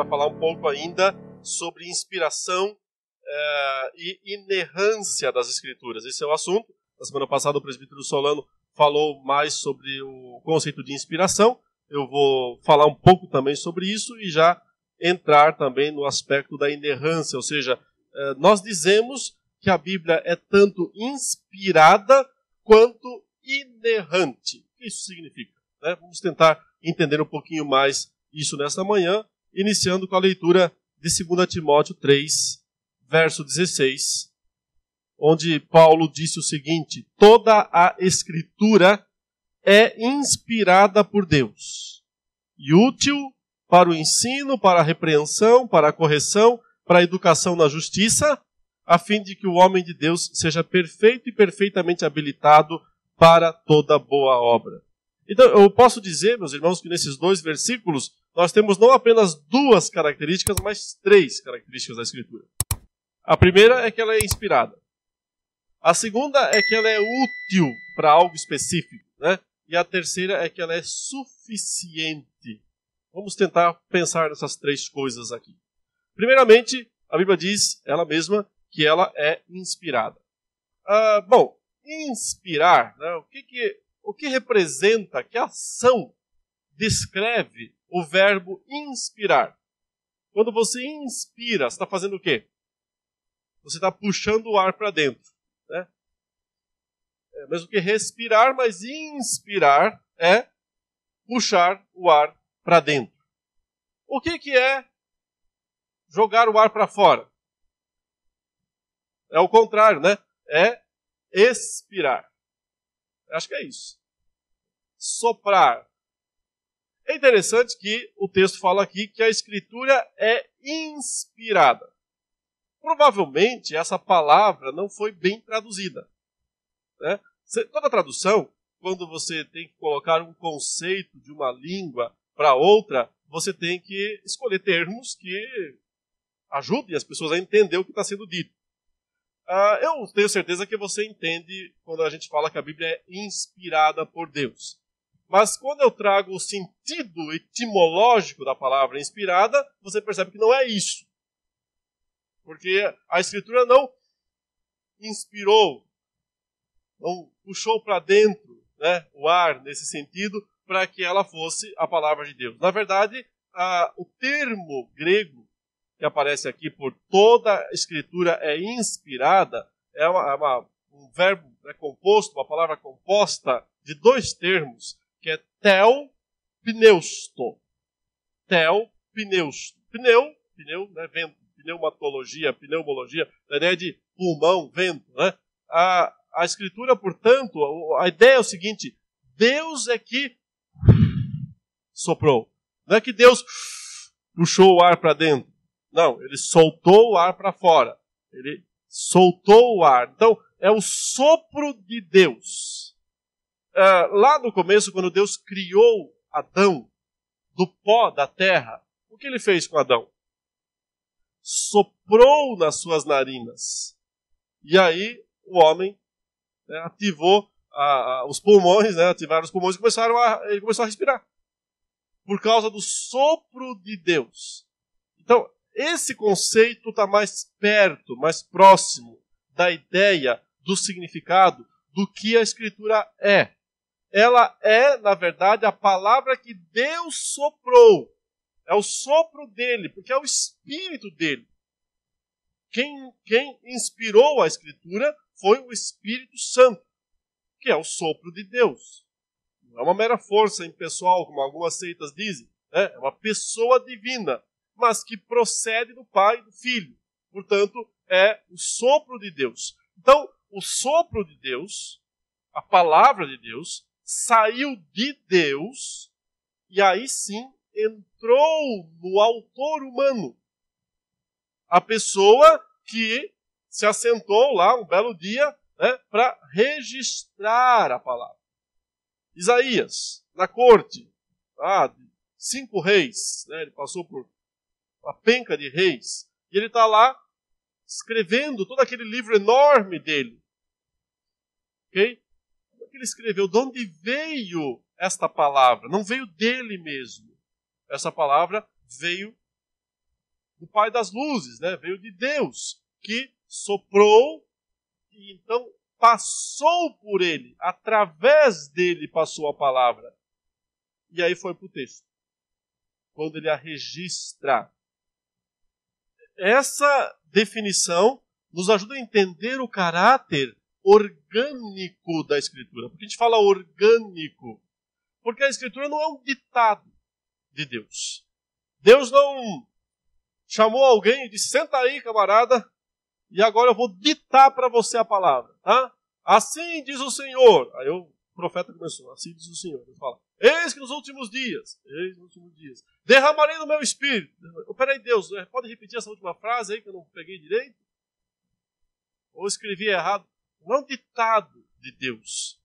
vai falar um pouco ainda sobre inspiração é, e inerrância das Escrituras. Esse é o assunto. Na semana passada, o presbítero Solano falou mais sobre o conceito de inspiração. Eu vou falar um pouco também sobre isso e já entrar também no aspecto da inerrância, ou seja, é, nós dizemos que a Bíblia é tanto inspirada quanto inerrante. O que isso significa? Né? Vamos tentar entender um pouquinho mais isso nesta manhã, iniciando com a leitura de 2 Timóteo 3, verso 16, onde Paulo disse o seguinte: Toda a Escritura é inspirada por Deus e útil para o ensino, para a repreensão, para a correção, para a educação na justiça, a fim de que o homem de Deus seja perfeito e perfeitamente habilitado para toda boa obra. Então, eu posso dizer, meus irmãos, que nesses dois versículos nós temos não apenas duas características, mas três características da Escritura. A primeira é que ela é inspirada. A segunda é que ela é útil para algo específico. Né? E a terceira é que ela é suficiente. Vamos tentar pensar nessas três coisas aqui. Primeiramente, a Bíblia diz, ela mesma, que ela é inspirada. Ah, bom, inspirar, né? o, que, que, o que representa, que ação descreve o verbo inspirar? Quando você inspira, você está fazendo o quê? Você está puxando o ar para dentro. Né? É mesmo que respirar, mas inspirar é puxar o ar para dentro. O que, que é jogar o ar para fora? É o contrário, né? É expirar. Acho que é isso. Soprar. É interessante que o texto fala aqui que a escritura é inspirada. Provavelmente essa palavra não foi bem traduzida. Né? Toda tradução, quando você tem que colocar um conceito de uma língua para outra, você tem que escolher termos que ajudem as pessoas a entender o que está sendo dito. Uh, eu tenho certeza que você entende quando a gente fala que a Bíblia é inspirada por Deus. Mas quando eu trago o sentido etimológico da palavra inspirada, você percebe que não é isso. Porque a Escritura não inspirou, não puxou para dentro né, o ar nesse sentido para que ela fosse a palavra de Deus. Na verdade, a, o termo grego que aparece aqui por toda a escritura é inspirada, é, uma, é uma, um verbo né, composto, uma palavra composta de dois termos, que é tel pneusto. Tel pneusto. Pneu, pneu, né, vento, pneumatologia, pneumologia, a ideia de pulmão, vento. Né? A, a escritura, portanto, a ideia é o seguinte: Deus é que soprou. Não é que Deus puxou o ar para dentro. Não, ele soltou o ar para fora. Ele soltou o ar. Então, é o sopro de Deus. É, lá no começo, quando Deus criou Adão do pó da terra, o que ele fez com Adão? Soprou nas suas narinas. E aí o homem né, ativou a, a, os pulmões, né, ativaram os pulmões e começaram a, ele começou a respirar. Por causa do sopro de Deus. Então, esse conceito está mais perto, mais próximo da ideia, do significado do que a Escritura é. Ela é, na verdade, a palavra que Deus soprou. É o sopro dele, porque é o Espírito dele. Quem, quem inspirou a Escritura foi o Espírito Santo, que é o sopro de Deus. Não é uma mera força impessoal, como algumas seitas dizem. Né? É uma pessoa divina mas que procede do Pai e do Filho. Portanto, é o sopro de Deus. Então, o sopro de Deus, a palavra de Deus, saiu de Deus e aí sim entrou no autor humano. A pessoa que se assentou lá um belo dia né, para registrar a palavra. Isaías, na corte, ah, cinco reis, né, ele passou por a penca de reis. E ele está lá escrevendo todo aquele livro enorme dele. Ok? Que ele escreveu? De onde veio esta palavra? Não veio dele mesmo. Essa palavra veio do Pai das luzes, né? veio de Deus, que soprou e então passou por ele, através dele passou a palavra. E aí foi para o texto. Quando ele a registra. Essa definição nos ajuda a entender o caráter orgânico da Escritura. Porque a gente fala orgânico? Porque a Escritura não é um ditado de Deus. Deus não chamou alguém e disse: senta aí, camarada, e agora eu vou ditar para você a palavra, tá? Assim diz o Senhor. Aí o profeta começou, assim diz o Senhor. Ele fala: Eis que nos últimos dias, eis nos últimos dias, derramarei no meu espírito. Oh, peraí, Deus, é, pode repetir essa última frase aí que eu não peguei direito? Ou escrevi errado? Não é um ditado de Deus.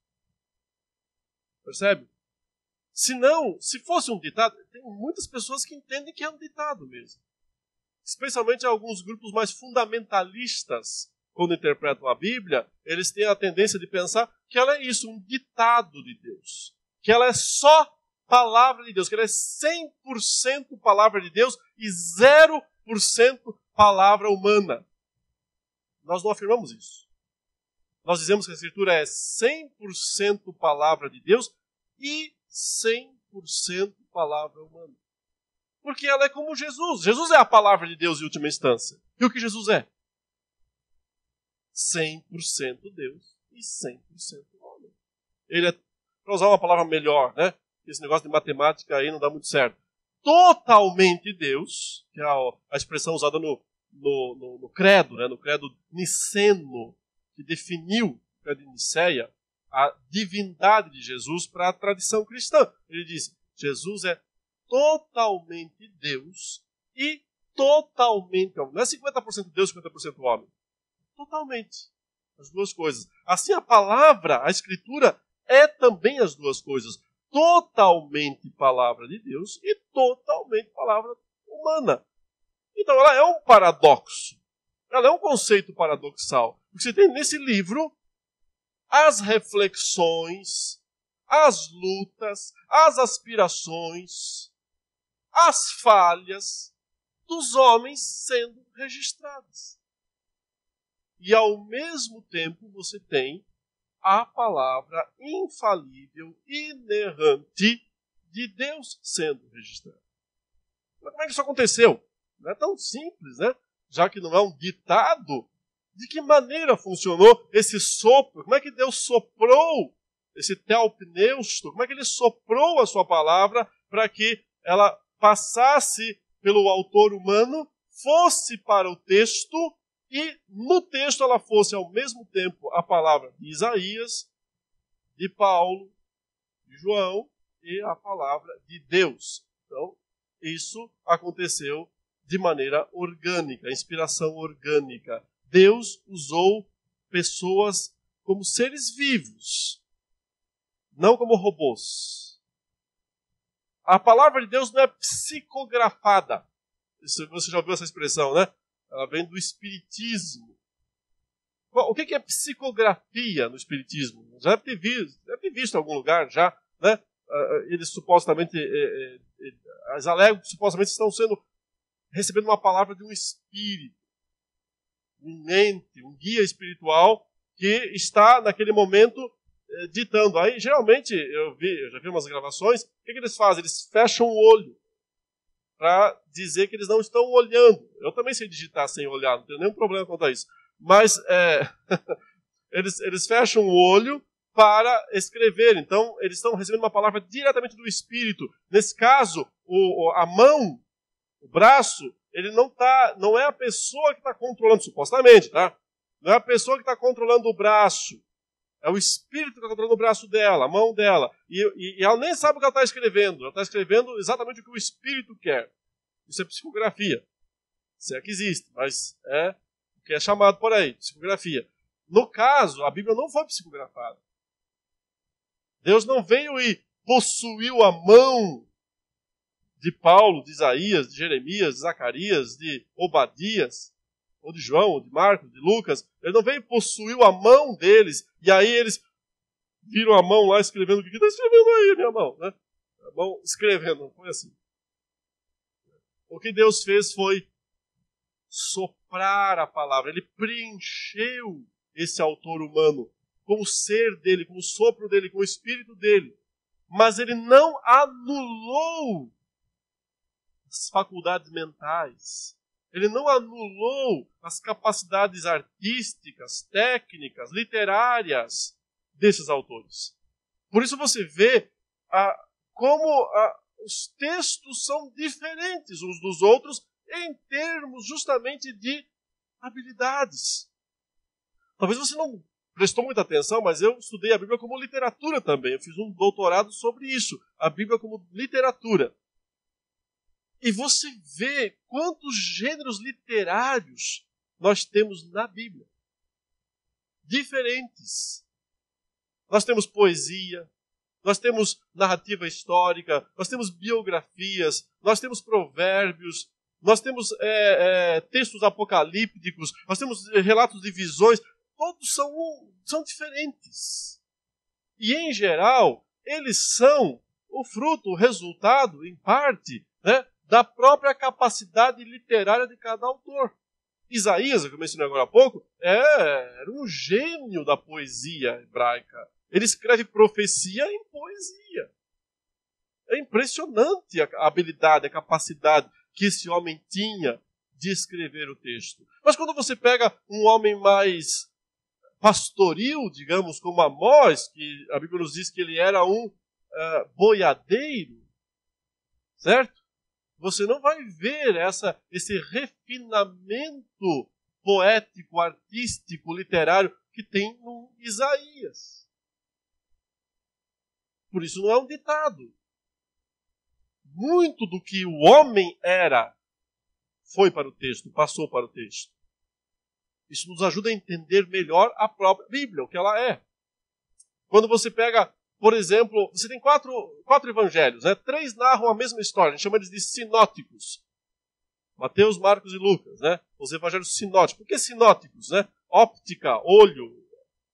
Percebe? Se não, se fosse um ditado, tem muitas pessoas que entendem que é um ditado mesmo. Especialmente alguns grupos mais fundamentalistas, quando interpretam a Bíblia, eles têm a tendência de pensar que ela é isso, um ditado de Deus. Que ela é só palavra de Deus, que ela é 100% palavra de Deus e 0% palavra humana. Nós não afirmamos isso. Nós dizemos que a Escritura é 100% palavra de Deus e 100% palavra humana. Porque ela é como Jesus. Jesus é a palavra de Deus em última instância. E o que Jesus é? 100% Deus e 100% homem. Ele é, para usar uma palavra melhor, né? Esse negócio de matemática aí não dá muito certo. Totalmente Deus, que é a, a expressão usada no, no, no, no, credo, né? no credo niceno, que definiu credo de Niceia, a divindade de Jesus para a tradição cristã. Ele diz: Jesus é totalmente Deus e totalmente homem. Não é 50% Deus e 50% homem. Totalmente. As duas coisas. Assim, a palavra, a Escritura, é também as duas coisas. Totalmente palavra de Deus e totalmente palavra humana. Então, ela é um paradoxo. Ela é um conceito paradoxal. Porque você tem nesse livro as reflexões, as lutas, as aspirações, as falhas dos homens sendo registradas. E ao mesmo tempo você tem a palavra infalível, inerrante de Deus sendo registrada. Mas como é que isso aconteceu? Não é tão simples, né? Já que não é um ditado, de que maneira funcionou esse sopro? Como é que Deus soprou esse telpneusto? Como é que ele soprou a sua palavra para que ela passasse pelo autor humano, fosse para o texto e no texto ela fosse ao mesmo tempo a palavra de Isaías, de Paulo, de João e a palavra de Deus. Então, isso aconteceu de maneira orgânica, inspiração orgânica. Deus usou pessoas como seres vivos, não como robôs. A palavra de Deus não é psicografada. Você já ouviu essa expressão, né? Ela vem do Espiritismo. O que é psicografia no Espiritismo? Já deve ter visto, deve ter visto em algum lugar já, né? Ah, ah, eles supostamente, eh, eh, as alegam que supostamente estão sendo recebendo uma palavra de um espírito um mente, um guia espiritual que está naquele momento eh, ditando. Aí, geralmente, eu vi, eu já vi umas gravações, o que, que eles fazem? Eles fecham o olho para dizer que eles não estão olhando. Eu também sei digitar sem olhar, não tenho nenhum problema quanto a isso. Mas é, eles, eles fecham o olho para escrever. Então, eles estão recebendo uma palavra diretamente do Espírito. Nesse caso, o, a mão, o braço, ele não tá, não é a pessoa que está controlando, supostamente, tá? Não é a pessoa que está controlando o braço. É o espírito que está controlando o braço dela, a mão dela. E, e, e ela nem sabe o que ela está escrevendo. Ela está escrevendo exatamente o que o espírito quer. Isso é psicografia. Se é que existe, mas é o que é chamado por aí, psicografia. No caso, a Bíblia não foi psicografada. Deus não veio e possuiu a mão de Paulo, de Isaías, de Jeremias, de Zacarias, de Obadias, ou de João, ou de Marcos, de Lucas. Ele não veio e possuiu a mão deles, e aí eles viram a mão lá escrevendo o que está escrevendo aí, minha mão. Né? A mão escrevendo, não foi assim. O que Deus fez foi soprar a palavra, ele preencheu esse autor humano com o ser dele, com o sopro dele, com o espírito dele. Mas ele não anulou as faculdades mentais. Ele não anulou as capacidades artísticas, técnicas, literárias desses autores. Por isso você vê como os textos são diferentes uns dos outros em termos justamente de habilidades. Talvez você não prestou muita atenção, mas eu estudei a Bíblia como literatura também. Eu fiz um doutorado sobre isso, a Bíblia como literatura. E você vê quantos gêneros literários nós temos na Bíblia. Diferentes. Nós temos poesia, nós temos narrativa histórica, nós temos biografias, nós temos provérbios, nós temos é, é, textos apocalípticos, nós temos relatos de visões, todos são, são diferentes. E, em geral, eles são o fruto, o resultado, em parte, né, da própria capacidade literária de cada autor. Isaías, que eu mencionei agora há pouco, é, era um gênio da poesia hebraica. Ele escreve profecia em poesia. É impressionante a habilidade, a capacidade que esse homem tinha de escrever o texto. Mas quando você pega um homem mais pastoril, digamos, como Amós, que a Bíblia nos diz que ele era um uh, boiadeiro, certo? Você não vai ver essa, esse refinamento poético, artístico, literário que tem no Isaías. Por isso não é um ditado muito do que o homem era foi para o texto, passou para o texto. Isso nos ajuda a entender melhor a própria Bíblia, o que ela é. Quando você pega, por exemplo, você tem quatro, quatro evangelhos, né? três narram a mesma história, a gente chama eles de sinóticos. Mateus, Marcos e Lucas, né? Os evangelhos sinóticos. Por que sinóticos, né? Óptica, olho,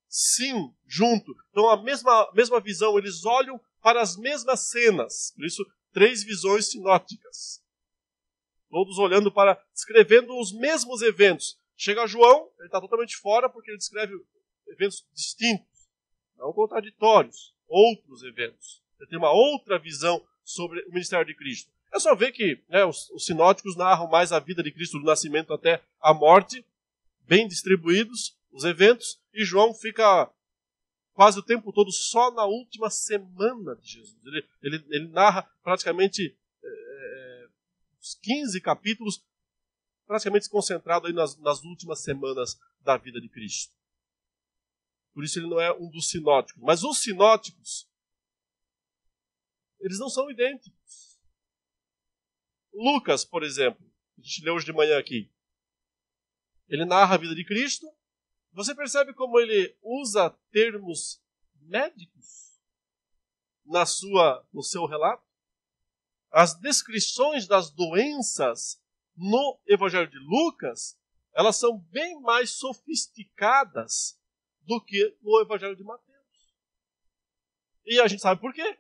sim, junto. Então a mesma, mesma visão, eles olham para as mesmas cenas. Por isso três visões sinóticas. Todos olhando para, escrevendo os mesmos eventos. Chega João, ele está totalmente fora porque ele descreve eventos distintos, não contraditórios, outros eventos. Ele tem uma outra visão sobre o ministério de Cristo. É só ver que né, os, os sinóticos narram mais a vida de Cristo do nascimento até a morte, bem distribuídos os eventos, e João fica quase o tempo todo só na última semana de Jesus. Ele, ele, ele narra praticamente é, os 15 capítulos, praticamente concentrado aí nas, nas últimas semanas da vida de Cristo. Por isso ele não é um dos sinóticos. Mas os sinóticos, eles não são idênticos. Lucas, por exemplo, a gente leu hoje de manhã aqui. Ele narra a vida de Cristo, você percebe como ele usa termos médicos na sua, no seu relato? As descrições das doenças no Evangelho de Lucas, elas são bem mais sofisticadas do que no Evangelho de Mateus. E a gente sabe por quê?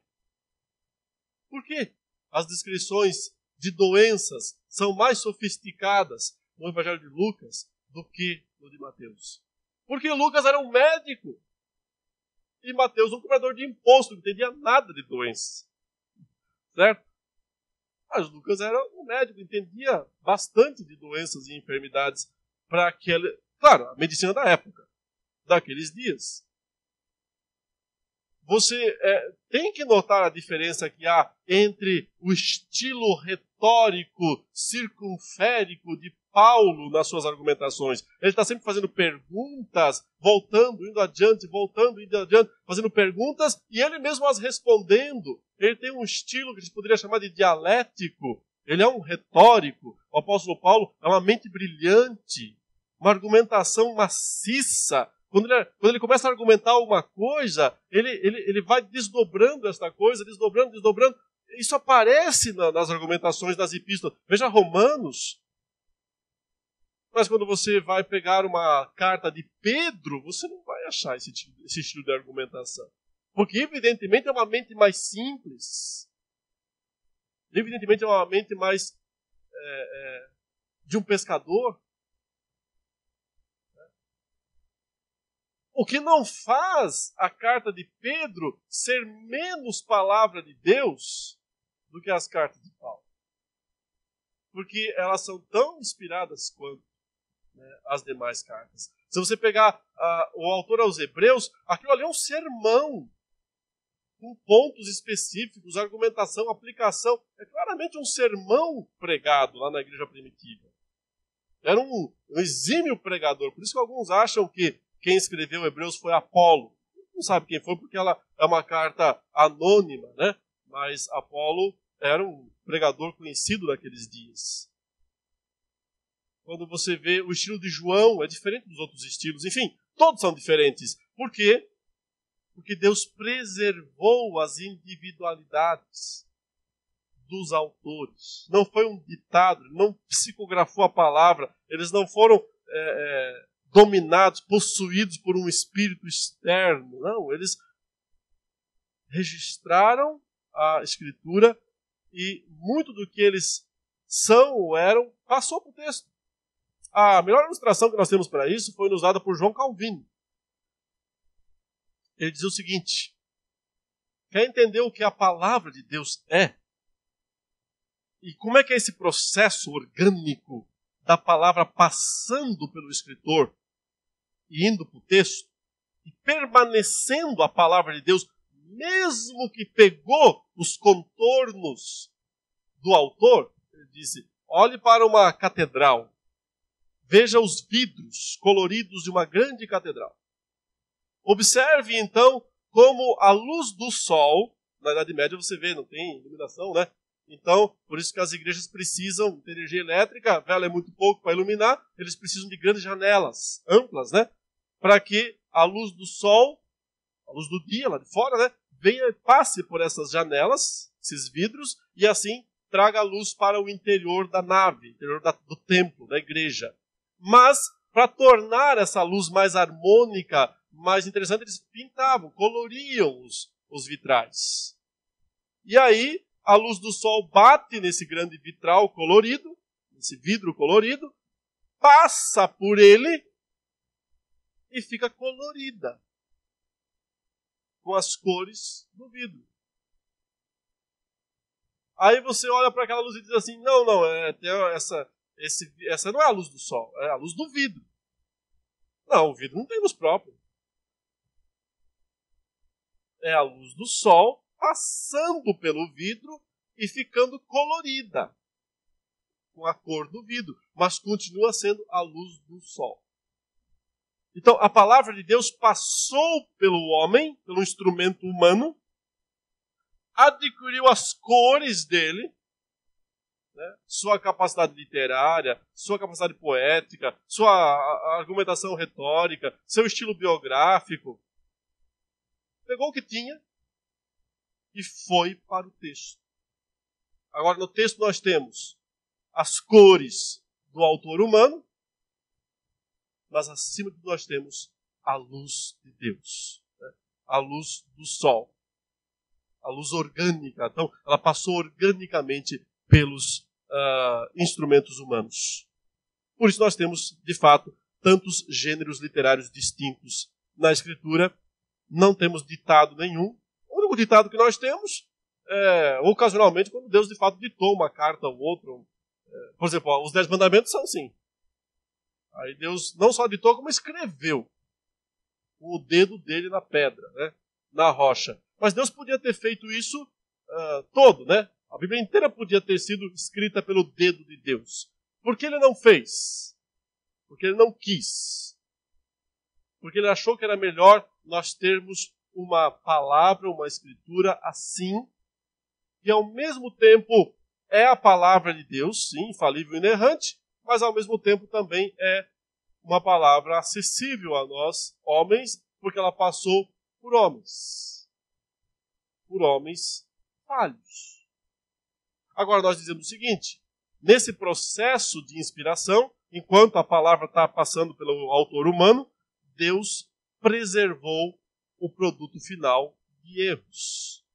Por quê? As descrições de doenças são mais sofisticadas no Evangelho de Lucas do que no de Mateus. Porque Lucas era um médico. E Mateus um cobrador de imposto, não entendia nada de doenças. Certo? Mas Lucas era um médico, entendia bastante de doenças e enfermidades para aquele. Claro, a medicina da época, daqueles dias. Você é, tem que notar a diferença que há entre o estilo retórico, circunférico de Paulo nas suas argumentações. Ele está sempre fazendo perguntas, voltando, indo adiante, voltando, indo adiante, fazendo perguntas e ele mesmo as respondendo. Ele tem um estilo que a gente poderia chamar de dialético. Ele é um retórico. O apóstolo Paulo é uma mente brilhante, uma argumentação maciça. Quando ele, quando ele começa a argumentar alguma coisa, ele, ele, ele vai desdobrando esta coisa, desdobrando, desdobrando. Isso aparece na, nas argumentações das epístolas. Veja Romanos, mas quando você vai pegar uma carta de Pedro, você não vai achar esse, esse estilo de argumentação. Porque, evidentemente, é uma mente mais simples. Evidentemente, é uma mente mais é, é, de um pescador. O que não faz a carta de Pedro ser menos palavra de Deus do que as cartas de Paulo. Porque elas são tão inspiradas quanto né, as demais cartas. Se você pegar uh, o autor aos Hebreus, aquilo ali é um sermão com pontos específicos, argumentação, aplicação. É claramente um sermão pregado lá na igreja primitiva. Era um, um exímio pregador. Por isso que alguns acham que quem escreveu Hebreus foi Apolo. Não sabe quem foi porque ela é uma carta anônima, né? Mas Apolo era um pregador conhecido naqueles dias. Quando você vê o estilo de João, é diferente dos outros estilos. Enfim, todos são diferentes. Por quê? Porque Deus preservou as individualidades dos autores. Não foi um ditado, não psicografou a palavra, eles não foram é, é, dominados, possuídos por um espírito externo. Não, eles registraram a escritura e muito do que eles são ou eram passou para o texto. A melhor ilustração que nós temos para isso foi usada por João Calvino. Ele dizia o seguinte: quer entender o que a palavra de Deus é? E como é que é esse processo orgânico da palavra passando pelo escritor e indo para o texto, e permanecendo a palavra de Deus, mesmo que pegou os contornos do autor, ele disse: olhe para uma catedral, veja os vidros coloridos de uma grande catedral. Observe então como a luz do sol, na Idade Média você vê, não tem iluminação, né? Então, por isso que as igrejas precisam de energia elétrica, a vela é muito pouco para iluminar, eles precisam de grandes janelas, amplas, né? Para que a luz do sol, a luz do dia lá de fora, né? Venha, passe por essas janelas, esses vidros, e assim traga a luz para o interior da nave, interior da, do templo, da igreja. Mas, para tornar essa luz mais harmônica, mais interessante, eles pintavam, coloriam os, os vitrais. E aí, a luz do sol bate nesse grande vitral colorido, nesse vidro colorido, passa por ele e fica colorida com as cores do vidro. Aí você olha para aquela luz e diz assim: não, não, é, essa, esse, essa não é a luz do sol, é a luz do vidro. Não, o vidro não tem luz própria. É a luz do sol passando pelo vidro e ficando colorida com a cor do vidro, mas continua sendo a luz do sol. Então, a palavra de Deus passou pelo homem, pelo instrumento humano, adquiriu as cores dele, né? sua capacidade literária, sua capacidade poética, sua argumentação retórica, seu estilo biográfico. Pegou o que tinha e foi para o texto. Agora, no texto nós temos as cores do autor humano, mas acima de nós temos a luz de Deus, né? a luz do sol, a luz orgânica. Então, ela passou organicamente pelos uh, instrumentos humanos. Por isso nós temos, de fato, tantos gêneros literários distintos na Escritura. Não temos ditado nenhum, único ditado que nós temos é, ocasionalmente, quando Deus de fato ditou uma carta ou outra. É, por exemplo, ó, os Dez Mandamentos são assim. Aí Deus não só ditou, como escreveu o dedo dele na pedra, né, na rocha. Mas Deus podia ter feito isso uh, todo, né? A Bíblia inteira podia ter sido escrita pelo dedo de Deus. Por que ele não fez? Porque ele não quis. Porque ele achou que era melhor nós termos uma palavra, uma escritura assim, e ao mesmo tempo é a palavra de Deus, sim, infalível e inerrante, mas ao mesmo tempo também é uma palavra acessível a nós, homens, porque ela passou por homens. Por homens falhos. Agora nós dizemos o seguinte: nesse processo de inspiração, enquanto a palavra está passando pelo autor humano, Deus preservou o produto final de erros.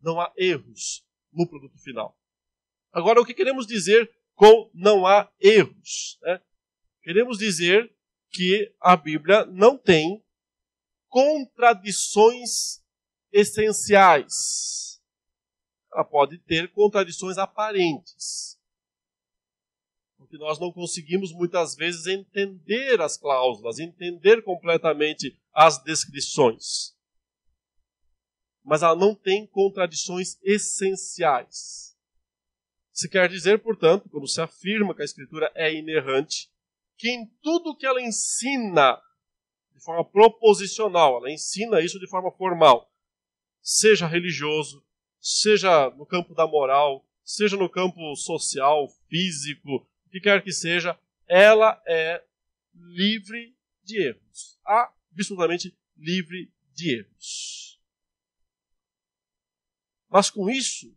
Não há erros no produto final. Agora, o que queremos dizer com não há erros. Né? Queremos dizer que a Bíblia não tem contradições essenciais. Ela pode ter contradições aparentes. Porque nós não conseguimos muitas vezes entender as cláusulas, entender completamente as descrições. Mas ela não tem contradições essenciais. Se quer dizer, portanto, quando se afirma que a Escritura é inerrante, que em tudo que ela ensina de forma proposicional, ela ensina isso de forma formal, seja religioso, seja no campo da moral, seja no campo social, físico, o que quer que seja, ela é livre de erros. Absolutamente livre de erros. Mas com isso,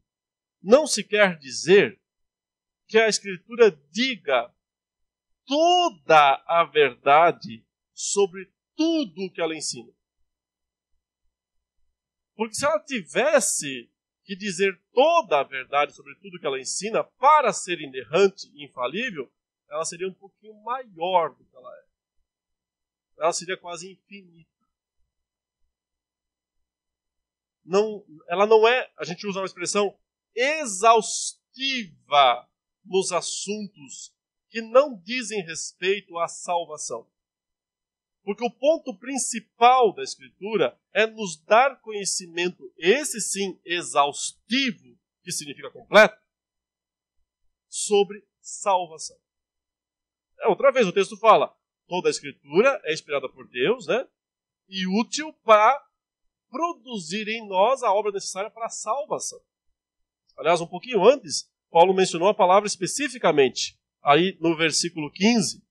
não se quer dizer que a Escritura diga toda a verdade sobre tudo o que ela ensina. Porque se ela tivesse que dizer toda a verdade sobre tudo que ela ensina para ser inerrante e infalível, ela seria um pouquinho maior do que ela é. Ela seria quase infinita. Não, ela não é, a gente usa uma expressão, exaustiva nos assuntos que não dizem respeito à salvação. Porque o ponto principal da Escritura é nos dar conhecimento, esse sim exaustivo, que significa completo, sobre salvação. É, outra vez o texto fala: toda a Escritura é inspirada por Deus, né? E útil para produzir em nós a obra necessária para a salvação. Aliás, um pouquinho antes, Paulo mencionou a palavra especificamente aí no versículo 15,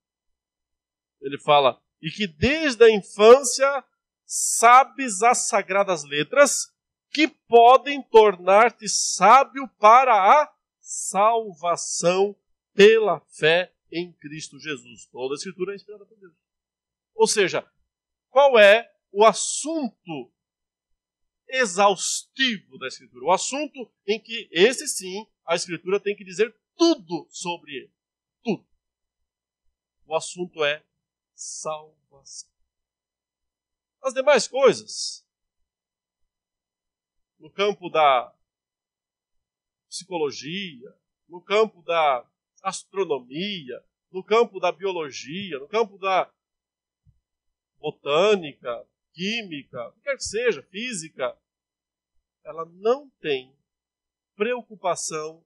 ele fala: E que desde a infância sabes as sagradas letras que podem tornar-te sábio para a salvação pela fé em Cristo Jesus. Toda a Escritura é inspirada por Deus. Ou seja, qual é o assunto exaustivo da Escritura? O assunto em que esse sim a Escritura tem que dizer tudo sobre ele tudo. O assunto é salvação. As demais coisas, no campo da psicologia, no campo da astronomia, no campo da biologia, no campo da botânica, química, o que quer que seja, física, ela não tem preocupação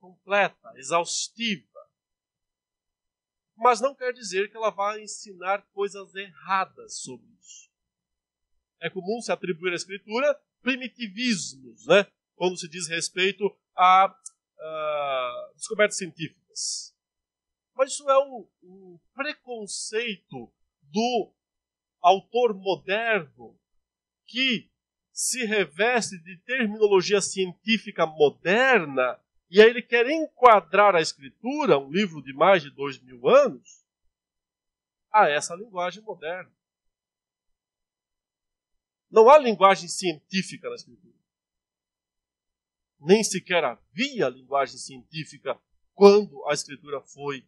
completa, exaustiva mas não quer dizer que ela vá ensinar coisas erradas sobre isso. É comum se atribuir à Escritura primitivismos, né? quando se diz respeito a, a descobertas científicas. Mas isso é um, um preconceito do autor moderno que se reveste de terminologia científica moderna e aí ele quer enquadrar a Escritura, um livro de mais de dois mil anos, a essa linguagem moderna. Não há linguagem científica na Escritura. Nem sequer havia linguagem científica quando a Escritura foi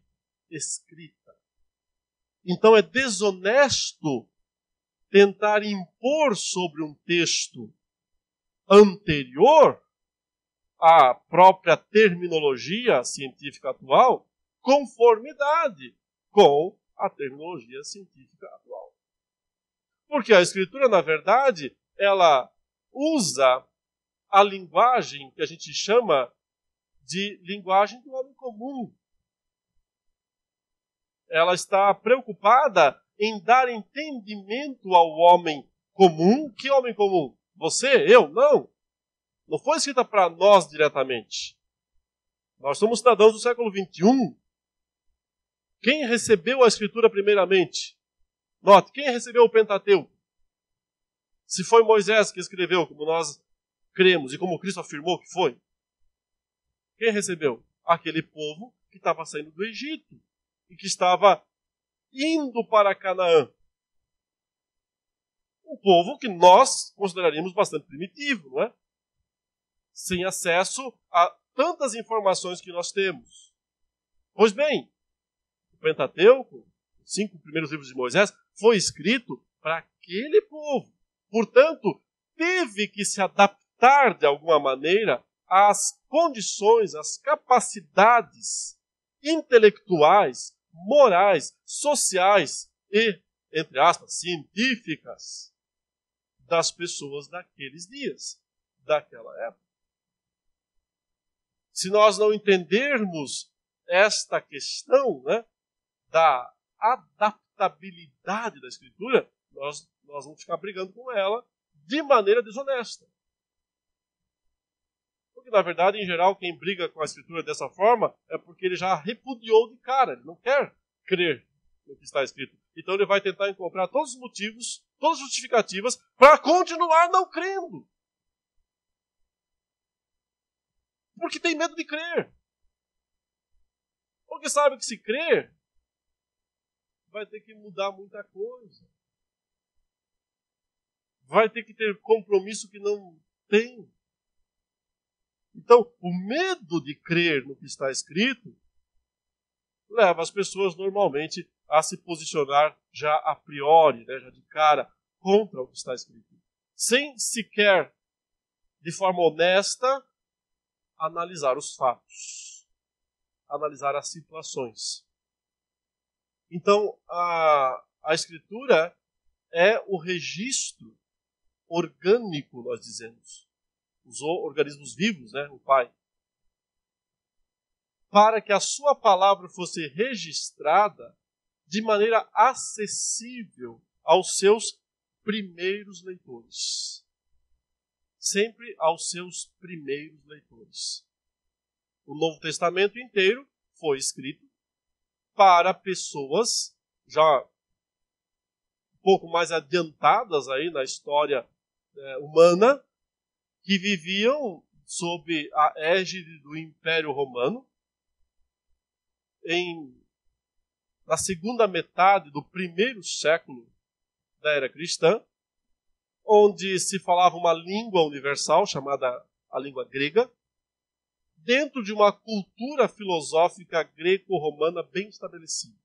escrita. Então é desonesto tentar impor sobre um texto anterior a própria terminologia científica atual conformidade com a terminologia científica atual. Porque a escritura, na verdade, ela usa a linguagem que a gente chama de linguagem do homem comum. Ela está preocupada em dar entendimento ao homem comum. Que homem comum? Você? Eu? Não não foi escrita para nós diretamente. Nós somos cidadãos do século XXI. Quem recebeu a Escritura primeiramente? Note, quem recebeu o Pentateuco? Se foi Moisés que escreveu, como nós cremos e como Cristo afirmou que foi. Quem recebeu? Aquele povo que estava saindo do Egito e que estava indo para Canaã. Um povo que nós consideraríamos bastante primitivo, não é? sem acesso a tantas informações que nós temos. Pois bem, o Pentateuco, os cinco primeiros livros de Moisés, foi escrito para aquele povo. Portanto, teve que se adaptar de alguma maneira às condições, às capacidades intelectuais, morais, sociais e, entre aspas, científicas das pessoas daqueles dias, daquela época. Se nós não entendermos esta questão né, da adaptabilidade da Escritura, nós, nós vamos ficar brigando com ela de maneira desonesta. Porque, na verdade, em geral, quem briga com a Escritura dessa forma é porque ele já repudiou de cara, ele não quer crer no que está escrito. Então ele vai tentar encontrar todos os motivos, todas as justificativas para continuar não crendo. Porque tem medo de crer. Porque sabe que se crer, vai ter que mudar muita coisa. Vai ter que ter compromisso que não tem. Então, o medo de crer no que está escrito leva as pessoas normalmente a se posicionar já a priori, né, já de cara, contra o que está escrito. Sem sequer, de forma honesta, analisar os fatos, analisar as situações. Então, a, a Escritura é o registro orgânico, nós dizemos. Os organismos vivos, né, o Pai. Para que a sua palavra fosse registrada de maneira acessível aos seus primeiros leitores. Sempre aos seus primeiros leitores. O Novo Testamento inteiro foi escrito para pessoas já um pouco mais adiantadas aí na história é, humana, que viviam sob a égide do Império Romano, em, na segunda metade do primeiro século da era cristã, onde se falava uma língua universal chamada a língua grega, dentro de uma cultura filosófica greco-romana bem estabelecida.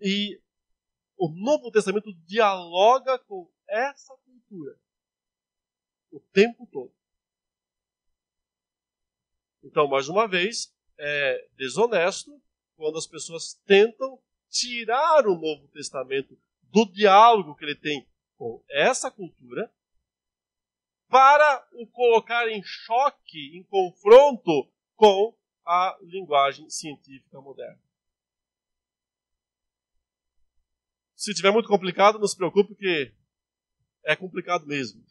E o Novo Testamento dialoga com essa cultura o tempo todo. Então, mais uma vez, é desonesto quando as pessoas tentam tirar o Novo Testamento do diálogo que ele tem com essa cultura para o colocar em choque, em confronto com a linguagem científica moderna. Se tiver muito complicado, não se preocupe, que é complicado mesmo.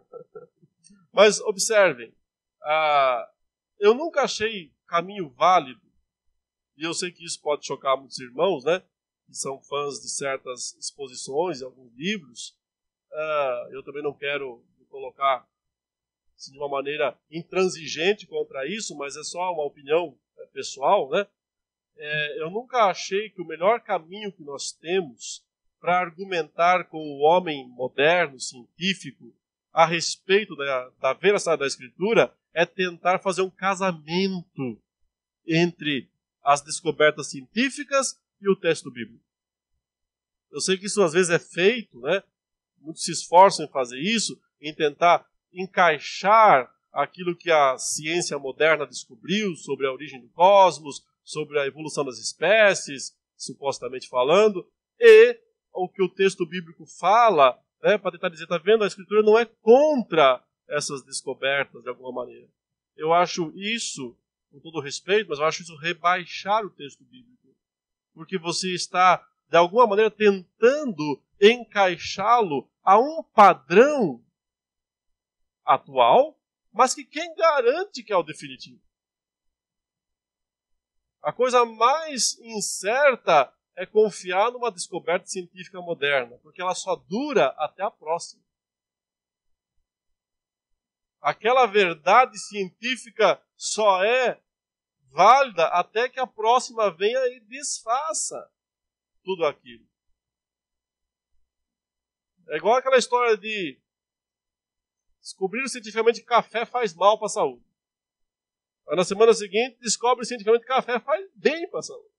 Mas observem, ah, eu nunca achei caminho válido, e eu sei que isso pode chocar muitos irmãos, né? Que são fãs de certas exposições, alguns livros. Ah, eu também não quero colocar assim, de uma maneira intransigente contra isso, mas é só uma opinião é, pessoal, né? É, eu nunca achei que o melhor caminho que nós temos para argumentar com o homem moderno, científico, a respeito da, da veracidade da Escritura é tentar fazer um casamento entre as descobertas científicas e o texto bíblico. Eu sei que isso às vezes é feito, né? Muitos se esforçam em fazer isso, em tentar encaixar aquilo que a ciência moderna descobriu sobre a origem do cosmos, sobre a evolução das espécies, supostamente falando, e o que o texto bíblico fala, né, para tentar dizer, está vendo, a escritura não é contra essas descobertas de alguma maneira. Eu acho isso, com todo respeito, mas eu acho isso rebaixar o texto bíblico. Porque você está, de alguma maneira, tentando encaixá-lo a um padrão atual, mas que quem garante que é o definitivo? A coisa mais incerta é confiar numa descoberta científica moderna, porque ela só dura até a próxima. Aquela verdade científica só é válida até que a próxima venha e desfaça tudo aquilo. É igual aquela história de Descobriram cientificamente que café faz mal para a saúde. Aí na semana seguinte descobre cientificamente que café faz bem para a saúde.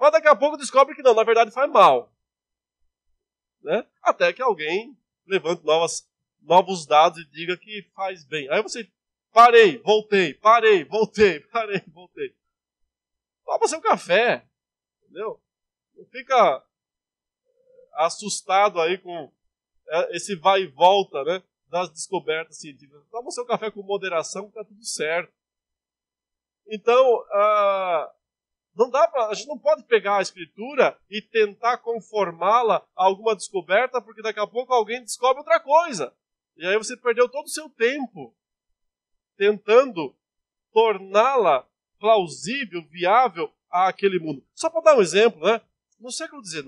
Mas daqui a pouco descobre que não, na verdade faz mal. Né? Até que alguém levante novas, novos dados e diga que faz bem. Aí você, parei, voltei, parei, voltei, parei, voltei. Toma seu café. Entendeu? Não fica assustado aí com é, esse vai e volta, né? Das descobertas científicas. Toma seu café com moderação, tá tudo certo. Então, ah, não dá pra, a gente não pode pegar a escritura e tentar conformá-la a alguma descoberta, porque daqui a pouco alguém descobre outra coisa. E aí você perdeu todo o seu tempo tentando torná-la plausível, viável àquele mundo. Só para dar um exemplo, né? No século XIX,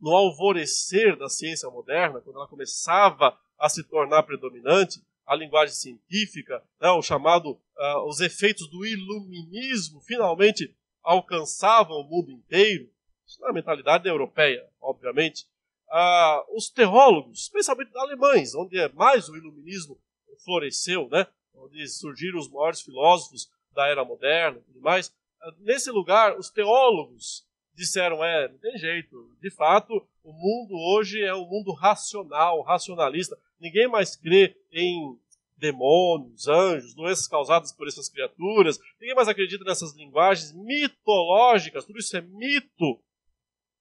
no alvorecer da ciência moderna, quando ela começava a se tornar predominante, a linguagem científica, né, o chamado, uh, os efeitos do iluminismo finalmente alcançavam o mundo inteiro, isso na mentalidade europeia, obviamente, uh, os teólogos, especialmente alemães, onde é mais o iluminismo floresceu, né, onde surgiram os maiores filósofos da era moderna e tudo mais, uh, nesse lugar, os teólogos disseram, é, não tem jeito. De fato, o mundo hoje é um mundo racional, racionalista. Ninguém mais crê em demônios, anjos, doenças causadas por essas criaturas. Ninguém mais acredita nessas linguagens mitológicas. Tudo isso é mito.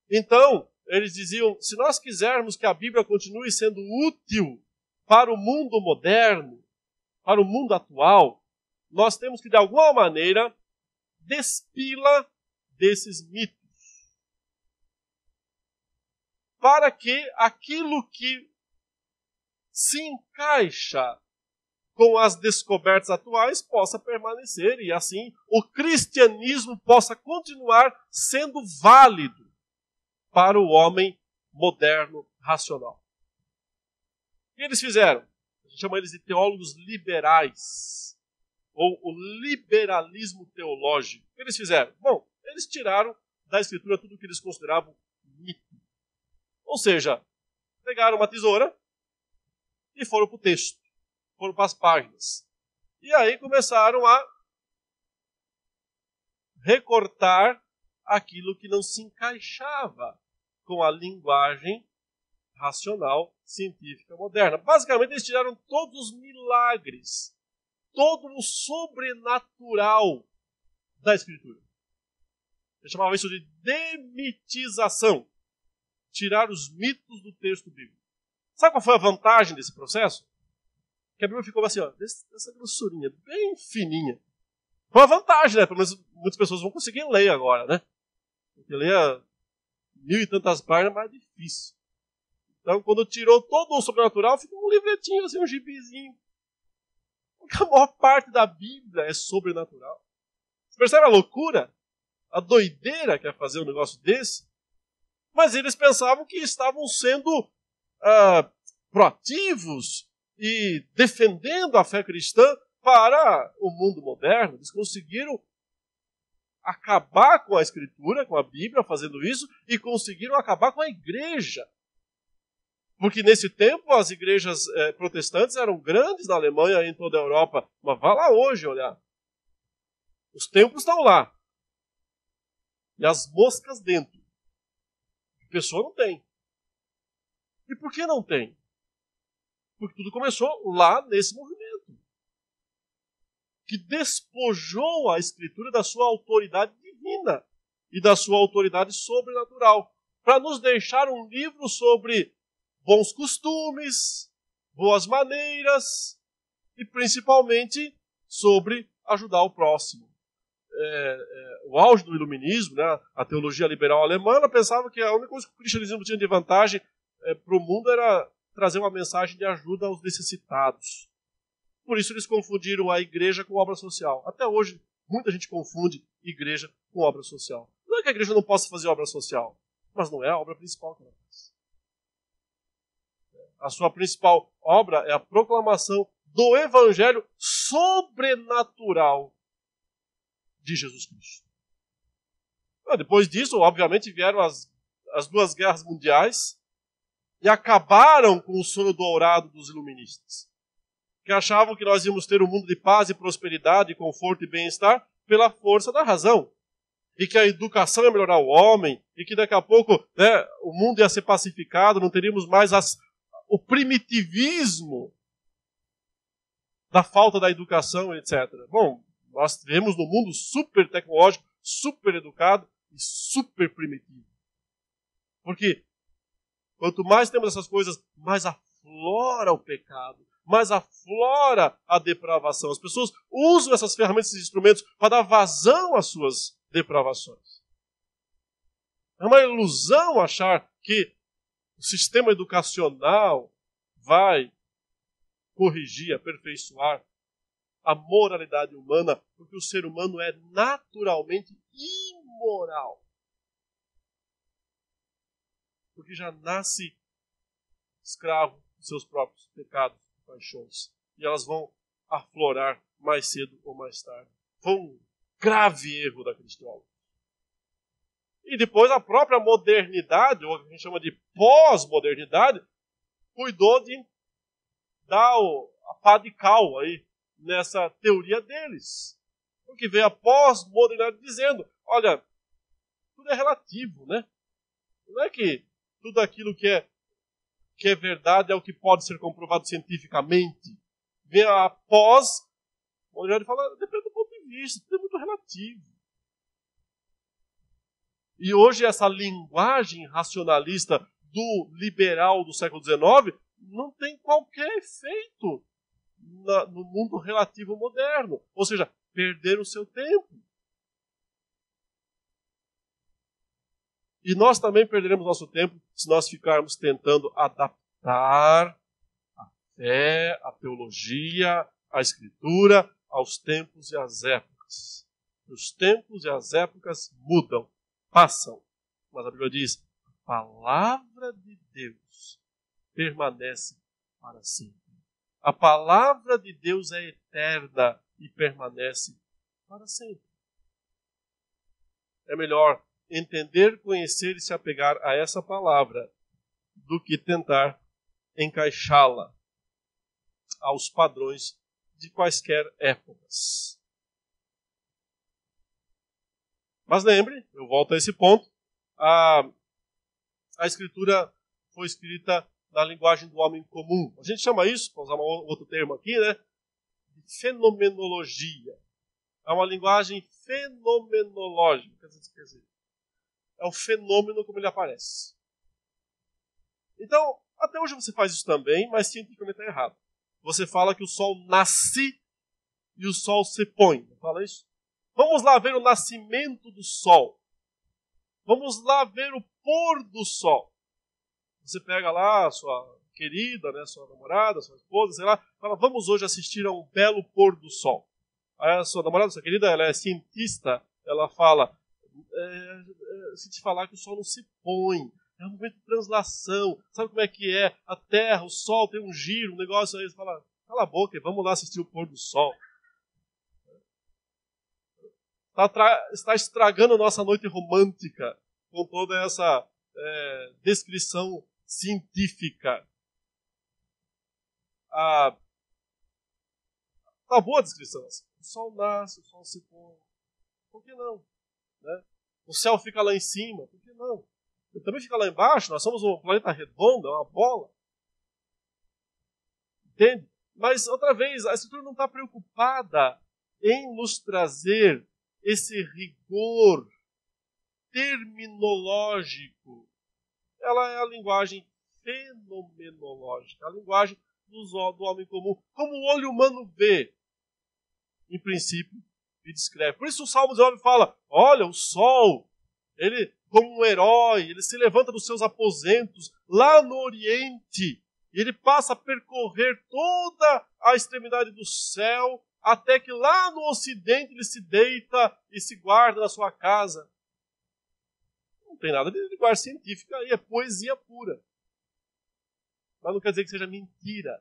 Então, eles diziam: se nós quisermos que a Bíblia continue sendo útil para o mundo moderno, para o mundo atual, nós temos que, de alguma maneira, despila desses mitos para que aquilo que se encaixa com as descobertas atuais possa permanecer e assim o cristianismo possa continuar sendo válido para o homem moderno racional. O que eles fizeram? A gente chama eles de teólogos liberais ou o liberalismo teológico. O que eles fizeram? Bom, eles tiraram da escritura tudo o que eles consideravam mito ou seja, pegaram uma tesoura e foram para o texto, foram para as páginas. E aí começaram a recortar aquilo que não se encaixava com a linguagem racional científica moderna. Basicamente, eles tiraram todos os milagres, todo o sobrenatural da Escritura. Eles chamavam isso de demitização tirar os mitos do texto bíblico. Sabe qual foi a vantagem desse processo? Que a Bíblia ficou assim, ó, dessa grossurinha, bem fininha. Foi uma vantagem, né? Pelo menos muitas pessoas vão conseguir ler agora, né? Porque ler mil e tantas páginas é mais difícil. Então, quando tirou todo o sobrenatural, ficou um livretinho, assim, um gibizinho. Porque a maior parte da Bíblia é sobrenatural. Você percebe a loucura? A doideira que é fazer um negócio desse? Mas eles pensavam que estavam sendo uh, proativos e defendendo a fé cristã para o mundo moderno. Eles conseguiram acabar com a Escritura, com a Bíblia, fazendo isso, e conseguiram acabar com a igreja. Porque nesse tempo as igrejas eh, protestantes eram grandes na Alemanha e em toda a Europa. Mas vá lá hoje olhar. Os templos estão lá. E as moscas dentro. A pessoa não tem. E por que não tem? Porque tudo começou lá nesse movimento. Que despojou a Escritura da sua autoridade divina e da sua autoridade sobrenatural. Para nos deixar um livro sobre bons costumes, boas maneiras e principalmente sobre ajudar o próximo é, é, o auge do iluminismo, né, a teologia liberal alemã, pensava que a única coisa que o cristianismo tinha de vantagem é, para o mundo era trazer uma mensagem de ajuda aos necessitados. Por isso eles confundiram a igreja com obra social. Até hoje, muita gente confunde igreja com obra social. Não é que a igreja não possa fazer obra social, mas não é a obra principal que ela faz. A sua principal obra é a proclamação do evangelho sobrenatural de Jesus Cristo. Ah, depois disso, obviamente, vieram as, as duas guerras mundiais e acabaram com o sono dourado dos iluministas. que achavam que nós íamos ter um mundo de paz e prosperidade, conforto e bem-estar pela força da razão. E que a educação ia melhorar o homem, e que daqui a pouco né, o mundo ia ser pacificado, não teríamos mais as, o primitivismo da falta da educação, etc. Bom, nós vivemos num mundo super tecnológico, super educado e super primitivo. Porque quanto mais temos essas coisas, mais aflora o pecado, mais aflora a depravação. As pessoas usam essas ferramentas e instrumentos para dar vazão às suas depravações. É uma ilusão achar que o sistema educacional vai corrigir, aperfeiçoar a moralidade humana, porque o ser humano é naturalmente imoral. Porque já nasce escravo dos seus próprios pecados e paixões. E elas vão aflorar mais cedo ou mais tarde. Foi um grave erro da cristologia. E depois a própria modernidade, ou o que a gente chama de pós-modernidade, cuidou de dar o, a pá de cal aí nessa teoria deles. Porque veio a pós-modernidade dizendo, olha, tudo é relativo, né? Não é que tudo aquilo que é, que é verdade é o que pode ser comprovado cientificamente. Vem a pós-modernidade fala, depende do ponto de vista, tudo é muito relativo. E hoje essa linguagem racionalista do liberal do século XIX não tem qualquer efeito na, no mundo relativo moderno. Ou seja, perder o seu tempo. E nós também perderemos nosso tempo se nós ficarmos tentando adaptar a fé, a teologia, a escritura aos tempos e às épocas. Os tempos e as épocas mudam, passam. Mas a Bíblia diz: a palavra de Deus permanece para sempre. A palavra de Deus é eterna e permanece para sempre. É melhor entender, conhecer e se apegar a essa palavra do que tentar encaixá-la aos padrões de quaisquer épocas. Mas lembre, eu volto a esse ponto, a, a Escritura foi escrita na linguagem do homem comum. A gente chama isso, para usar um outro termo aqui, né, de fenomenologia. É uma linguagem fenomenológica. Quer dizer, é o fenômeno como ele aparece. Então, até hoje você faz isso também, mas cientificamente está errado. Você fala que o sol nasce e o sol se põe. Fala isso? Vamos lá ver o nascimento do sol. Vamos lá ver o pôr do sol. Você pega lá sua querida, né, sua namorada, sua esposa, sei lá, fala, vamos hoje assistir a um belo pôr do sol. Aí a sua namorada, sua querida, ela é cientista, ela fala, é, é, se te falar que o sol não se põe, é um momento de translação, sabe como é que é? A terra, o sol tem um giro, um negócio aí, você fala, cala a boca, vamos lá assistir o pôr do sol. Está, está estragando a nossa noite romântica com toda essa é, descrição científica. Ah, tá boa a descrição. Assim. O sol nasce, o sol se põe. Por que não? Né? O céu fica lá em cima. Por que não? Ele também fica lá embaixo. Nós somos um planeta redondo, é uma bola. Entende? Mas, outra vez, a Escritura não está preocupada em nos trazer esse rigor terminológico ela é a linguagem fenomenológica, a linguagem do, do homem comum, como o olho humano vê, em princípio, e descreve. Por isso o Salmo 19 fala: olha, o sol, ele, como um herói, ele se levanta dos seus aposentos lá no Oriente, e ele passa a percorrer toda a extremidade do céu, até que lá no Ocidente ele se deita e se guarda na sua casa. Não tem nada de linguagem científica aí, é poesia pura. Mas não quer dizer que seja mentira.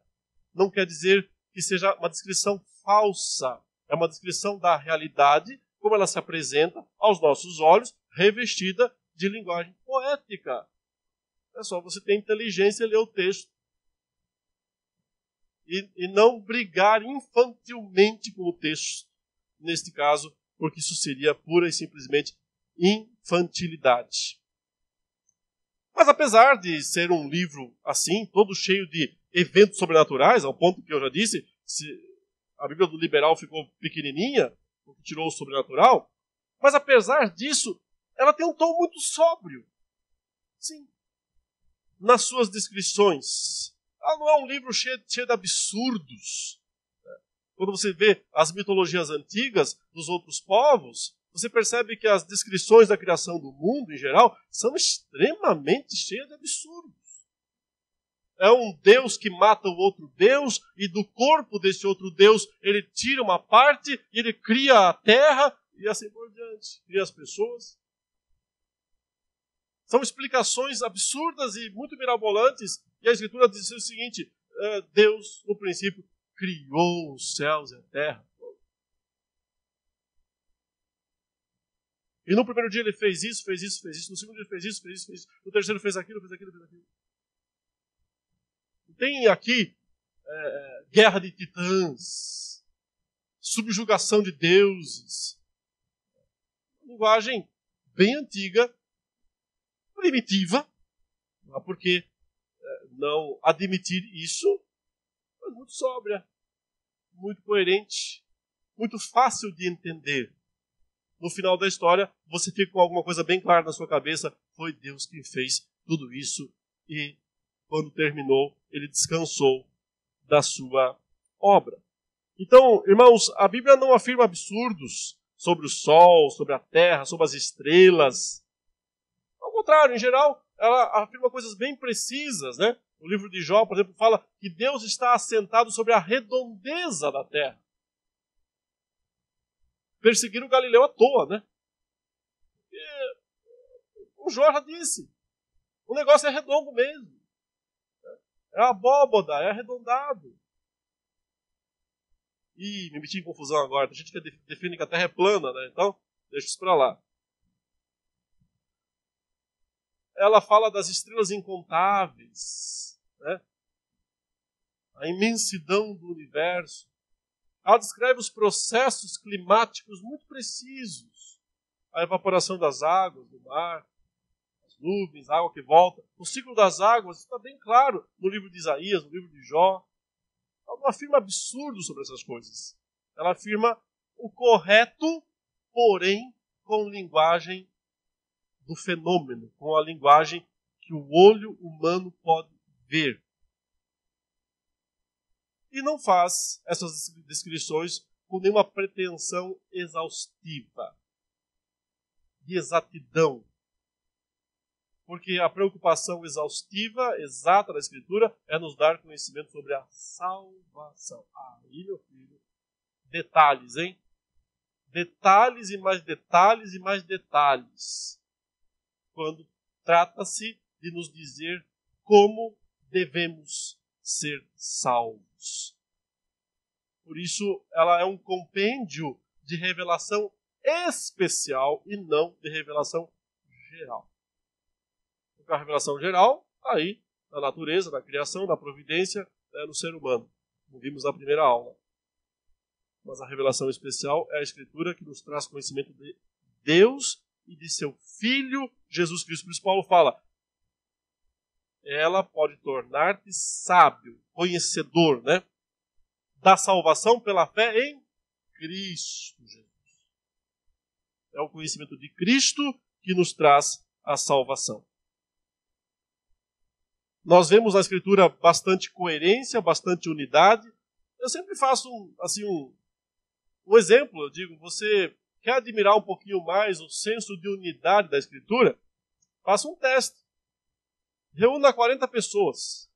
Não quer dizer que seja uma descrição falsa. É uma descrição da realidade, como ela se apresenta aos nossos olhos, revestida de linguagem poética. É só você ter inteligência e ler o texto. e, e não brigar infantilmente com o texto, neste caso, porque isso seria pura e simplesmente infantilidade. Mas apesar de ser um livro assim, todo cheio de eventos sobrenaturais, ao ponto que eu já disse, se a Bíblia do liberal ficou pequenininha, tirou o sobrenatural, mas apesar disso, ela tem um tom muito sóbrio. Sim. Nas suas descrições. Ela não é um livro cheio, cheio de absurdos. Quando você vê as mitologias antigas dos outros povos, você percebe que as descrições da criação do mundo, em geral, são extremamente cheias de absurdos. É um Deus que mata o outro Deus, e do corpo desse outro Deus ele tira uma parte, e ele cria a terra, e assim por diante. Cria as pessoas. São explicações absurdas e muito mirabolantes, e a Escritura diz o seguinte: é, Deus, no princípio, criou os céus e a terra. E no primeiro dia ele fez isso, fez isso, fez isso. No segundo dia ele fez isso, fez isso, fez isso. No terceiro fez aquilo, fez aquilo, fez aquilo. Tem aqui é, é, guerra de titãs, subjugação de deuses. Linguagem bem antiga, primitiva, porque é, não admitir isso, mas muito sóbria, muito coerente, muito fácil de entender no final da história, você fica com alguma coisa bem clara na sua cabeça: foi Deus quem fez tudo isso e, quando terminou, ele descansou da sua obra. Então, irmãos, a Bíblia não afirma absurdos sobre o sol, sobre a terra, sobre as estrelas. Ao contrário, em geral, ela afirma coisas bem precisas, né? O livro de Jó, por exemplo, fala que Deus está assentado sobre a redondeza da terra perseguiram Galileu à toa, né? E o Jorge disse: o negócio é redondo mesmo. É abóboda, é arredondado. Ih, me meti em confusão agora. Tem gente que define que a Terra é plana, né? Então, deixa isso para lá. Ela fala das estrelas incontáveis, né? a imensidão do universo. Ela descreve os processos climáticos muito precisos. A evaporação das águas do mar, as nuvens, a água que volta. O ciclo das águas está bem claro no livro de Isaías, no livro de Jó. Ela não afirma absurdo sobre essas coisas. Ela afirma o correto, porém com linguagem do fenômeno, com a linguagem que o olho humano pode ver e não faz essas descrições com nenhuma pretensão exaustiva, de exatidão. Porque a preocupação exaustiva, exata da Escritura, é nos dar conhecimento sobre a salvação. Aí, meu filho, detalhes, hein? Detalhes e mais detalhes e mais detalhes. Quando trata-se de nos dizer como devemos ser salvos. Por isso, ela é um compêndio de revelação especial e não de revelação geral. Porque a revelação geral está aí, na natureza, na criação, na providência, é no ser humano. Como vimos na primeira aula. Mas a revelação especial é a Escritura que nos traz conhecimento de Deus e de seu Filho Jesus Cristo. Por isso, Paulo fala: ela pode tornar-te sábio, conhecedor, né? Da salvação pela fé em Cristo Jesus. É o conhecimento de Cristo que nos traz a salvação. Nós vemos na Escritura bastante coerência, bastante unidade. Eu sempre faço assim um, um exemplo. Eu digo, você quer admirar um pouquinho mais o senso de unidade da Escritura? Faça um teste reúna 40 pessoas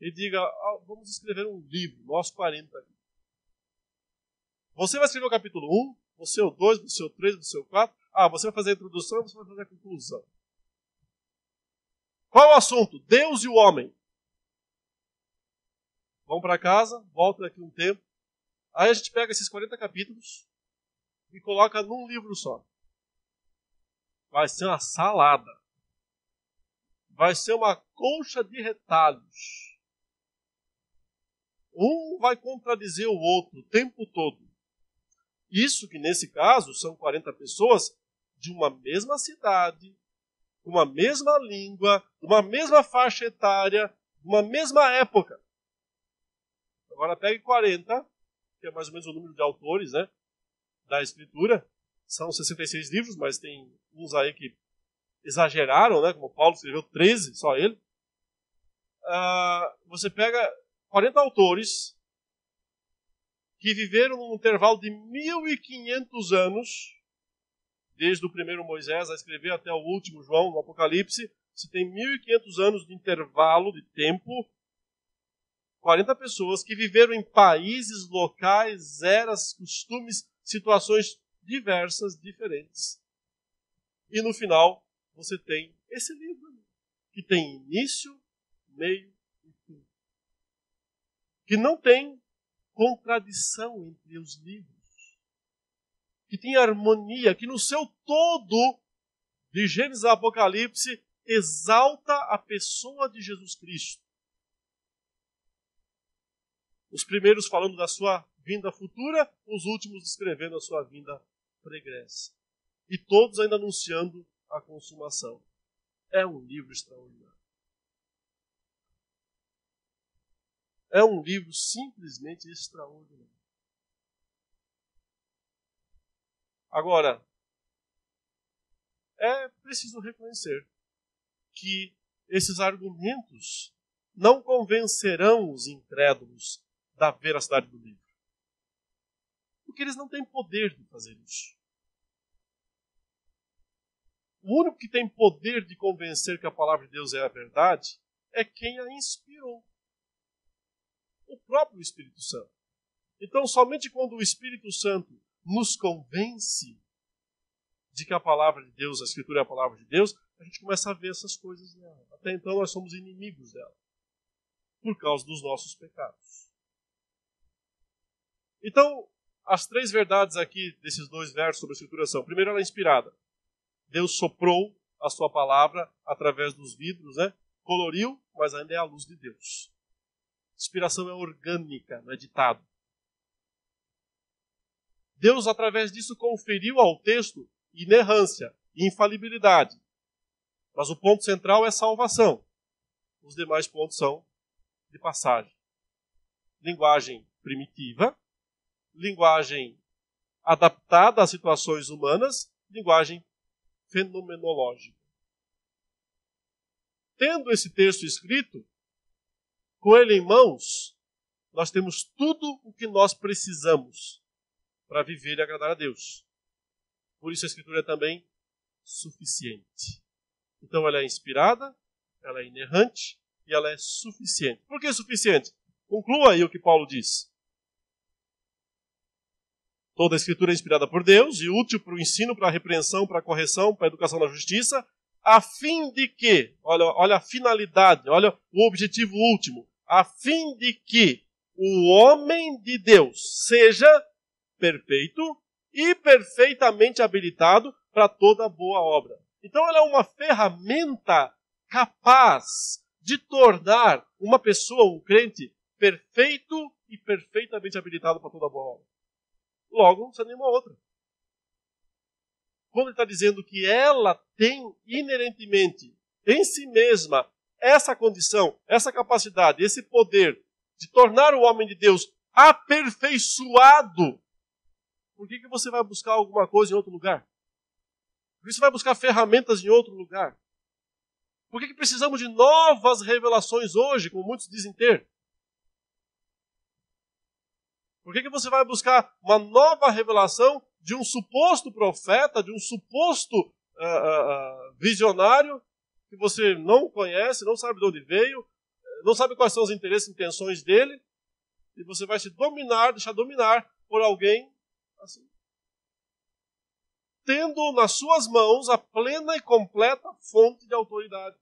e diga: ah, vamos escrever um livro, nós 40 aqui. Você vai escrever o capítulo 1, você o 2, você o 3, você o 4. Ah, você vai fazer a introdução, você vai fazer a conclusão. Qual é o assunto? Deus e o homem. Vão para casa, voltam daqui um tempo. Aí a gente pega esses 40 capítulos e coloca num livro só. Vai ser uma salada vai ser uma colcha de retalhos. Um vai contradizer o outro o tempo todo. Isso que nesse caso são 40 pessoas de uma mesma cidade, uma mesma língua, uma mesma faixa etária, uma mesma época. Agora pegue 40, que é mais ou menos o número de autores né, da escritura. São 66 livros, mas tem uns aí que exageraram, né, como Paulo escreveu 13, só ele. Uh, você pega 40 autores que viveram num intervalo de 1500 anos, desde o primeiro Moisés a escrever até o último João no Apocalipse, você tem 1500 anos de intervalo de tempo, 40 pessoas que viveram em países, locais, eras, costumes, situações diversas, diferentes. E no final, você tem esse livro, que tem início, meio e fim. Que não tem contradição entre os livros. Que tem harmonia, que no seu todo, de Gênesis a Apocalipse, exalta a pessoa de Jesus Cristo. Os primeiros falando da sua vinda futura, os últimos descrevendo a sua vinda pregressa. E todos ainda anunciando a consumação. É um livro extraordinário. É um livro simplesmente extraordinário. Agora, é preciso reconhecer que esses argumentos não convencerão os incrédulos da veracidade do livro. Porque eles não têm poder de fazer isso. O único que tem poder de convencer que a palavra de Deus é a verdade é quem a inspirou o próprio Espírito Santo. Então, somente quando o Espírito Santo nos convence de que a palavra de Deus, a Escritura é a palavra de Deus, a gente começa a ver essas coisas nela. Até então, nós somos inimigos dela, por causa dos nossos pecados. Então, as três verdades aqui desses dois versos sobre a Escritura são: primeiro, ela é inspirada. Deus soprou a sua palavra através dos vidros, né? coloriu, mas ainda é a luz de Deus. Inspiração é orgânica, não é ditado. Deus, através disso, conferiu ao texto inerrância, infalibilidade. Mas o ponto central é salvação. Os demais pontos são de passagem. Linguagem primitiva, linguagem adaptada às situações humanas, linguagem fenomenológica. Tendo esse texto escrito, com ele em mãos, nós temos tudo o que nós precisamos para viver e agradar a Deus. Por isso a Escritura é também suficiente. Então ela é inspirada, ela é inerrante e ela é suficiente. Por que suficiente? Conclua aí o que Paulo diz. Toda a Escritura é inspirada por Deus e útil para o ensino, para a repreensão, para a correção, para a educação na justiça, a fim de que, olha, olha a finalidade, olha o objetivo último, a fim de que o homem de Deus seja perfeito e perfeitamente habilitado para toda boa obra. Então ela é uma ferramenta capaz de tornar uma pessoa, um crente, perfeito e perfeitamente habilitado para toda boa obra. Logo, não precisa nenhuma outra. Quando ele está dizendo que ela tem inerentemente em si mesma essa condição, essa capacidade, esse poder de tornar o homem de Deus aperfeiçoado, por que, que você vai buscar alguma coisa em outro lugar? Por que você vai buscar ferramentas em outro lugar? Por que, que precisamos de novas revelações hoje, como muitos dizem ter? Por que, que você vai buscar uma nova revelação de um suposto profeta, de um suposto uh, uh, visionário que você não conhece, não sabe de onde veio, não sabe quais são os interesses e intenções dele, e você vai se dominar, deixar dominar por alguém assim. Tendo nas suas mãos a plena e completa fonte de autoridade,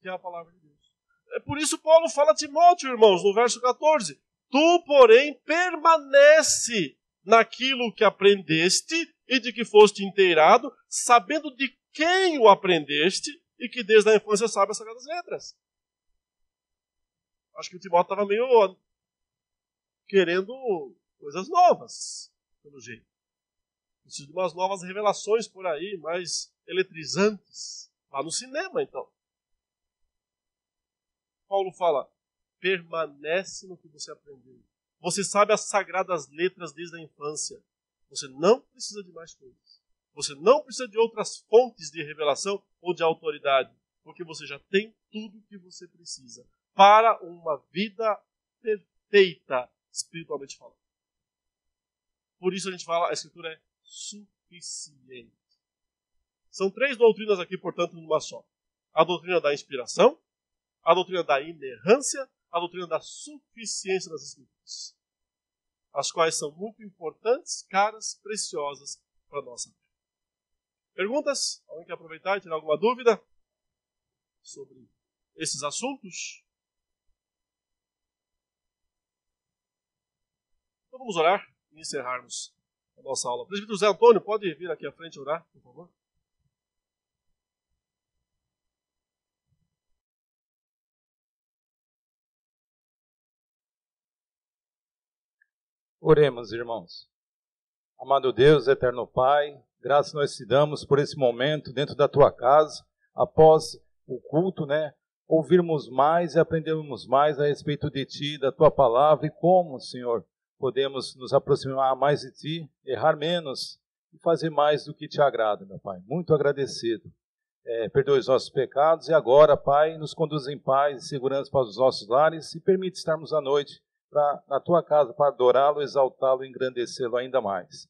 que é a palavra de Deus. É por isso Paulo fala a Timóteo, irmãos, no verso 14: Tu, porém, permanece naquilo que aprendeste e de que foste inteirado, sabendo de quem o aprendeste e que desde a infância sabe as Sagradas Letras. Acho que o Timóteo estava meio querendo coisas novas, pelo jeito. Preciso de umas novas revelações por aí, mais eletrizantes. Vá no cinema, então. Paulo fala: permanece no que você aprendeu. Você sabe as sagradas letras desde a infância. Você não precisa de mais coisas. Você não precisa de outras fontes de revelação ou de autoridade, porque você já tem tudo o que você precisa para uma vida perfeita, espiritualmente falando. Por isso a gente fala, a escritura é suficiente. São três doutrinas aqui, portanto, numa só. A doutrina da inspiração, a doutrina da inerrância, a doutrina da suficiência das escrituras. As quais são muito importantes, caras, preciosas para a nossa vida. Perguntas? Alguém quer aproveitar e tirar alguma dúvida sobre esses assuntos? Então vamos orar e encerrarmos a nossa aula. Presbítero José Antônio, pode vir aqui à frente orar, por favor? Oremos, irmãos. Amado Deus, eterno Pai, graças nós te damos por esse momento dentro da tua casa, após o culto, né? Ouvirmos mais e aprendermos mais a respeito de ti, da tua palavra e como, Senhor, podemos nos aproximar mais de ti, errar menos e fazer mais do que te agrada, meu Pai. Muito agradecido. É, perdoe os nossos pecados e agora, Pai, nos conduz em paz e segurança para os nossos lares e permite estarmos à noite pra, na tua casa para adorá-lo, exaltá-lo engrandecê-lo ainda mais.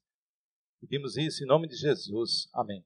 Pedimos isso em nome de Jesus. Amém.